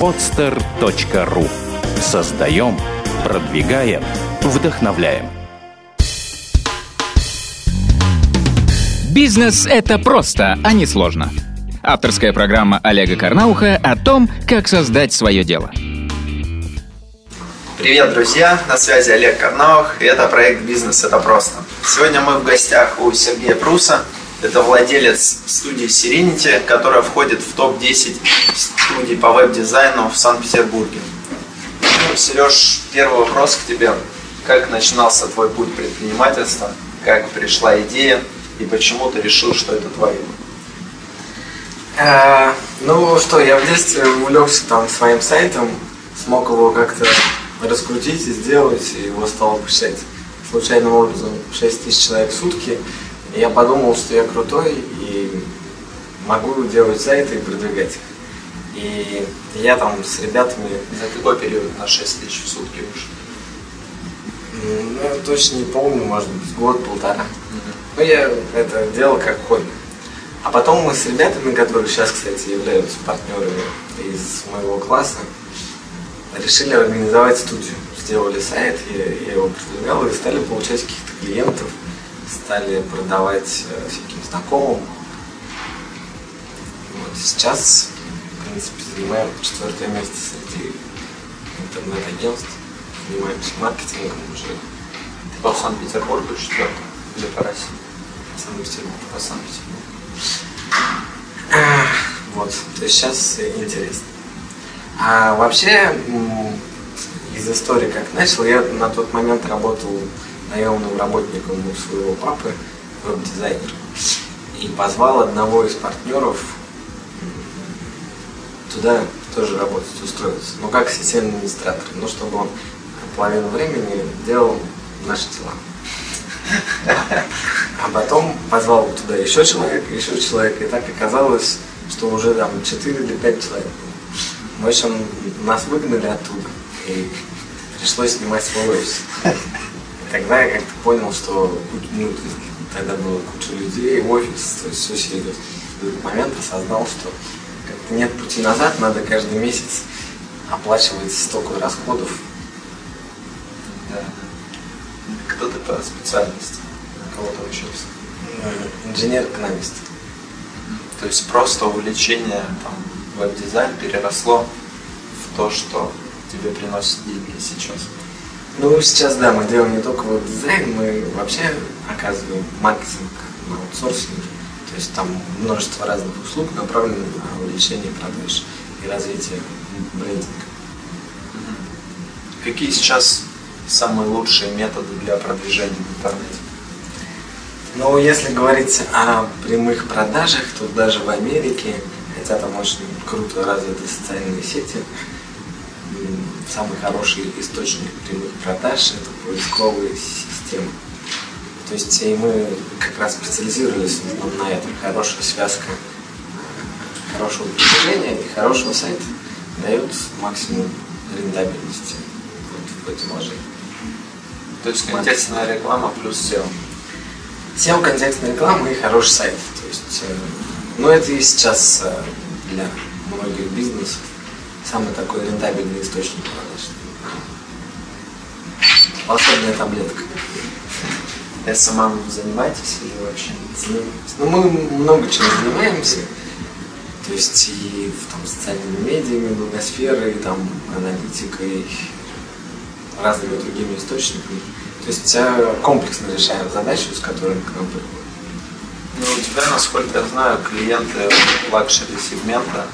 podster.ru Создаем, продвигаем, вдохновляем. Бизнес – это просто, а не сложно. Авторская программа Олега Карнауха о том, как создать свое дело. Привет, друзья! На связи Олег Карнаух, и это проект «Бизнес – это просто». Сегодня мы в гостях у Сергея Пруса. Это владелец студии Serenity, которая входит в топ-10 студий по веб-дизайну в Санкт-Петербурге. Ну, Сереж, первый вопрос к тебе. Как начинался твой путь предпринимательства? Как пришла идея? И почему ты решил, что это твое? А, ну что, я в детстве увлекся там своим сайтом, смог его как-то раскрутить и сделать, и его стало посещать случайным образом 6 тысяч человек в сутки. Я подумал, что я крутой и могу делать сайты и продвигать их. И я там с ребятами... За какой период на 6 тысяч в сутки вышел? Ну, я точно не помню, может быть, год-полтора. Mm-hmm. Ну, я это делал как хобби. А потом мы с ребятами, которые сейчас, кстати, являются партнерами из моего класса, решили организовать студию. Сделали сайт, я, я его продвигал, и стали получать каких-то клиентов, стали продавать э, всяким знакомым. Вот сейчас, в принципе, занимаем четвертое место среди интернет-агентств, занимаемся маркетингом уже. Ты по Санкт-Петербургу четвертое или по России? Санкт-Петербург. По Санкт-Петербургу. Вот, то есть сейчас интересно. А вообще, из истории как начал, я на тот момент работал наемным работником у своего папы, веб-дизайнер. И позвал одного из партнеров туда тоже работать, устроиться. Ну, как системный администратор. Ну, чтобы он половину времени делал наши дела. А потом позвал туда еще человека, еще человека, и так оказалось, что уже там 4 или 5 человек. В общем, нас выгнали оттуда, и пришлось снимать свой офис. Тогда я как-то понял, что ну, тогда было куча людей, офис, то есть все серьезно. В этот момент осознал, что как-то нет пути назад, надо каждый месяц оплачивать столько расходов. Да. Кто ты по специальности? На кого ты учился? Инженер-экономист. То есть просто увлечение там, веб-дизайн переросло в то, что тебе приносит деньги сейчас? Ну, сейчас, да, мы делаем не только веб-дизайн, мы вообще оказываем маркетинг на аутсорсинге. То есть там множество разных услуг направленных на увеличение продаж и развитие брендинга. Какие сейчас самые лучшие методы для продвижения в интернете? Ну, если говорить о прямых продажах, то даже в Америке, хотя там очень круто развиты социальные сети, самый хороший источник прямых продаж – это поисковые системы. То есть и мы как раз специализировались на этом. Хорошая связка хорошего продвижения и хорошего сайта дает максимум рентабельности вот в этом вложении. То есть контекстная реклама плюс SEO. SEO, контекстная реклама и хороший сайт. То есть, э, ну это и сейчас э, для многих бизнесов самый такой рентабельный источник продаж. Волшебная таблетка. Это самому занимаетесь или вообще? Ну, мы много чем занимаемся. То есть и там, социальными медиами, блогосферой, там, аналитикой, разными другими источниками. То есть комплексно решаем задачу, с которой к нам приходят. Ну, у тебя, насколько я знаю, клиенты luxury сегмента,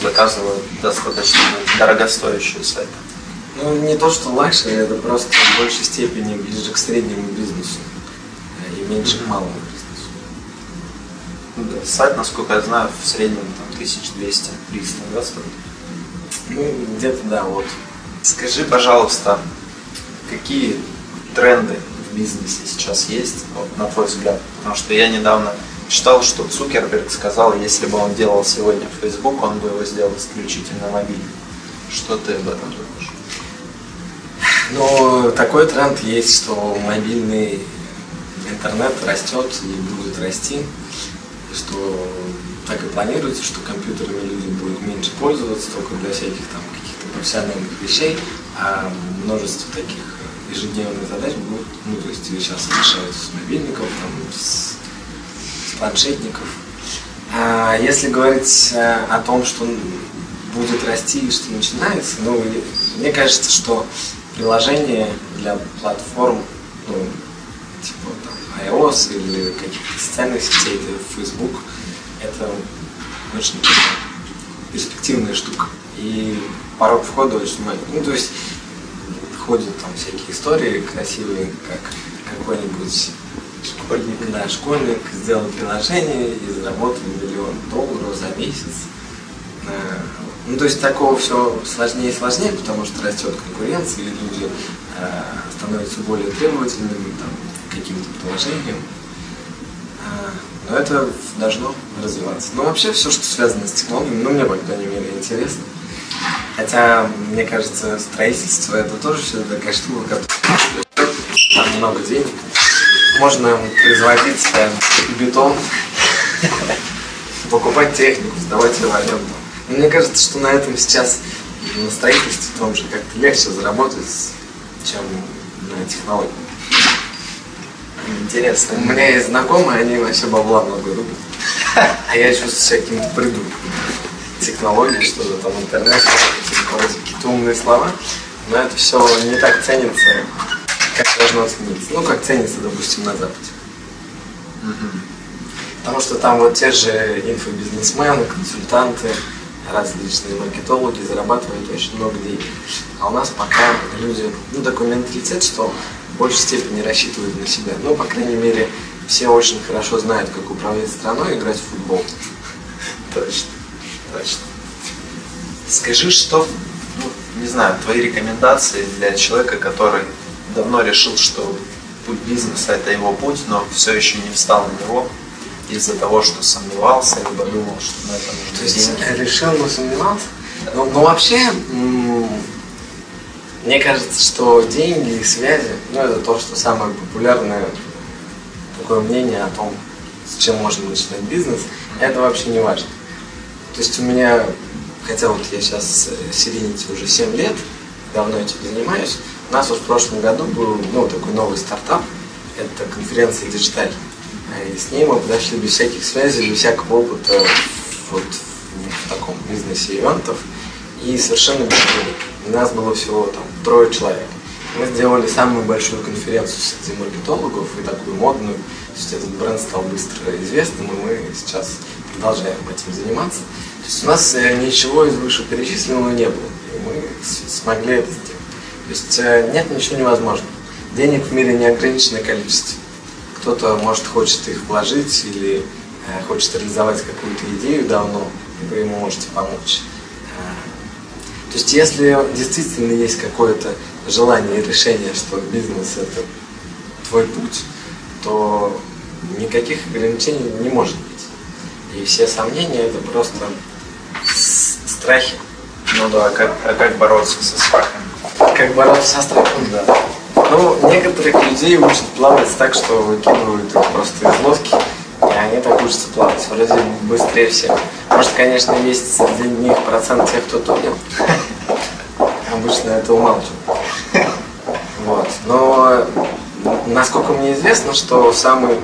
заказывают достаточно дорогостоящие сайты. Ну, не то, что luxury, это просто в большей степени ближе к среднему бизнесу э, и меньше к малому бизнесу. Да, сайт, насколько я знаю, в среднем там 1200-300, да, стоит? Ну, где-то, да, вот. Скажи, пожалуйста, какие тренды в бизнесе сейчас есть, вот, на твой взгляд? Потому что я недавно читал, что Цукерберг сказал, если бы он делал сегодня Facebook, он бы его сделал исключительно мобильным. Что ты об этом думаешь? Ну, такой тренд есть, что мобильный интернет растет и будет расти, что так и планируется, что компьютерами люди будут меньше пользоваться, только для всяких там каких-то профессиональных вещей, а множество таких ежедневных задач будут, ну, то есть сейчас решаются с мобильников, там, с, с планшетников. А если говорить э, о том, что будет расти и что начинается, ну, мне кажется, что приложение для платформ, ну, типа там, iOS или каких-то социальных сетей, это Facebook, это очень перспективная штука. И порог входа очень маленький. Ну, то есть ходят там всякие истории красивые, как какой-нибудь школьник, да, школьник сделал приложение и заработал миллион долларов за месяц. Э, ну, то есть такого все сложнее и сложнее, потому что растет конкуренция, и люди э, становятся более требовательными там, к каким-то приложениям. Э, но это должно развиваться. Но вообще все, что связано с технологиями, ну, мне, по крайней мере, интересно. Хотя, мне кажется, строительство это тоже все такая штука, которая там много денег. Можно производить э, бетон, покупать технику, сдавать ее в аренду. Мне кажется, что на этом сейчас на строительстве том же как-то легче заработать, чем на технологии. Интересно. У меня есть знакомые, они вообще бабла много рубят. А я чувствую себя каким-то придурком. Технологии, что-то там интернет, какие-то умные слова. Но это все не так ценится, как должно цениться. Ну, как ценится, допустим, на Западе. Потому что там вот те же инфобизнесмены, консультанты, различные маркетологи зарабатывают очень много денег. А у нас пока люди, ну, такой менталитет, что в большей степени рассчитывают на себя. Ну, по крайней мере, все очень хорошо знают, как управлять страной и играть в футбол. Точно, точно. Скажи, что, ну, не знаю, твои рекомендации для человека, который давно решил, что путь бизнеса это его путь, но все еще не встал на него из-за того, что сомневался, либо думал, что на это нужно То есть деньги. решил, но сомневался? Ну, ну вообще, м, мне кажется, что деньги и связи, ну это то, что самое популярное такое мнение о том, с чем можно начинать бизнес, это вообще не важно. То есть у меня, хотя вот я сейчас Serenity уже 7 лет, давно этим занимаюсь, у нас вот в прошлом году был ну, такой новый стартап, это конференция Digital. И с ней мы подошли без всяких связей, без всякого опыта вот в таком бизнесе ивентов и совершенно без денег. Нас было всего там трое человек. Мы сделали самую большую конференцию среди маркетологов и такую модную. То есть этот бренд стал быстро известным, и мы сейчас продолжаем этим заниматься. То есть у нас э, ничего из вышеперечисленного не было, мы смогли это сделать. То есть э, нет ничего невозможного. Денег в мире неограниченное количество. Кто-то, может, хочет их вложить или э, хочет реализовать какую-то идею давно, вы ему можете помочь. Э, То есть, если действительно есть какое-то желание и решение, что бизнес это твой путь, то никаких ограничений не может быть. И все сомнения это просто страхи. Ну да, как, а как бороться со страхом? Как бороться со страхом, да. Ну, некоторых людей учат плавать так, что выкидывают их просто из лодки, и они так учатся плавать. Вроде быстрее всех. Может, конечно, есть среди них процент тех, кто тонет. Обычно это умалчивают. Вот. Но насколько мне известно, что самый,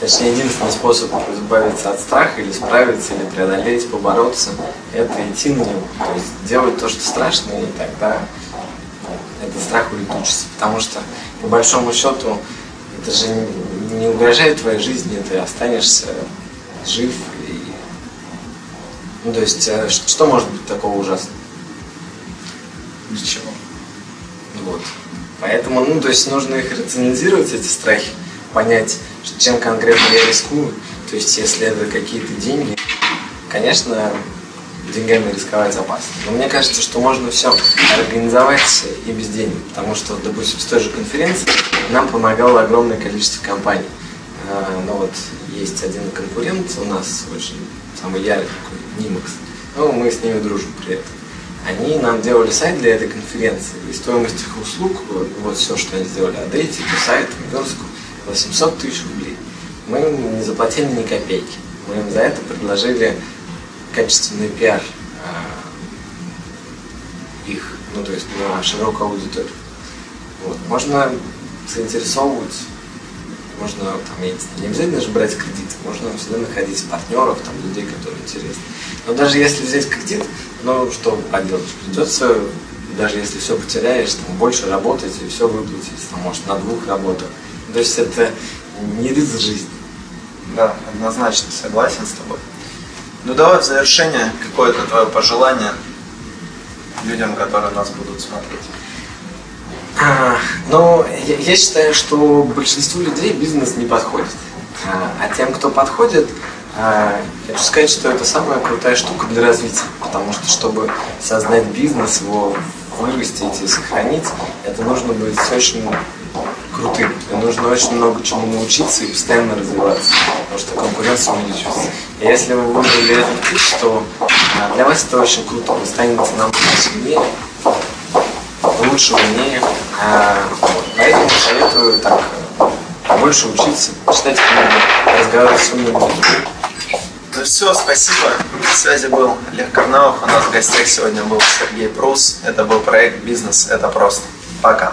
точнее, единственный способ избавиться от страха или справиться, или преодолеть, побороться, это идти на него. То есть делать то, что страшно, и тогда этот страх улетучится. Потому что, по большому счету, это же не- угрожает твоей жизни, ты останешься жив. И... Ну, то есть, э, что может быть такого ужасного? Ничего. Вот. Поэтому, ну, то есть нужно их рационализировать, эти страхи, понять, чем конкретно я рискую. То есть, если это какие-то деньги, конечно, деньгами рисковать опасно. Но мне кажется, что можно все организовать и без денег. Потому что, допустим, с той же конференции нам помогало огромное количество компаний. А, Ну вот, есть один конкурент у нас очень самый ярый такой, Nimax. Ну, мы с ними дружим при этом. Они нам делали сайт для этой конференции. И стоимость их услуг, вот, вот все, что они сделали, адейтику, сайт, верстку, 800 тысяч рублей. Мы им не заплатили ни копейки. Мы им за это предложили качественный пиар э, их, ну то есть на широкую аудиторию. Вот. Можно заинтересовывать, можно там, не обязательно же брать кредит, можно всегда находить партнеров, там, людей, которые интересны. Но даже если взять кредит, ну что поделать, придется, даже если все потеряешь, там, больше работать и все выплатить, там, может, на двух работах. То есть это не риск жизни. Да, однозначно согласен с тобой. Ну давай в завершение какое-то твое пожелание людям, которые нас будут смотреть. А, но я, я считаю, что большинству людей бизнес не подходит. А, а тем, кто подходит, а, хочу сказать, что это самая крутая штука для развития. Потому что, чтобы создать бизнес, его вырастить и сохранить, это нужно быть очень крутым. И нужно очень много чему научиться и постоянно развиваться, потому что конкуренция увеличивается. И если вы выбрали этот путь, то для вас это очень круто. Вы станете намного сильнее, лучше, умнее. Поэтому советую так больше учиться, читать книги, разговаривать с умными людьми. Ну все, спасибо. На связи был Олег Карнаух. У нас в гостях сегодня был Сергей Прус. Это был проект «Бизнес. Это просто». Пока.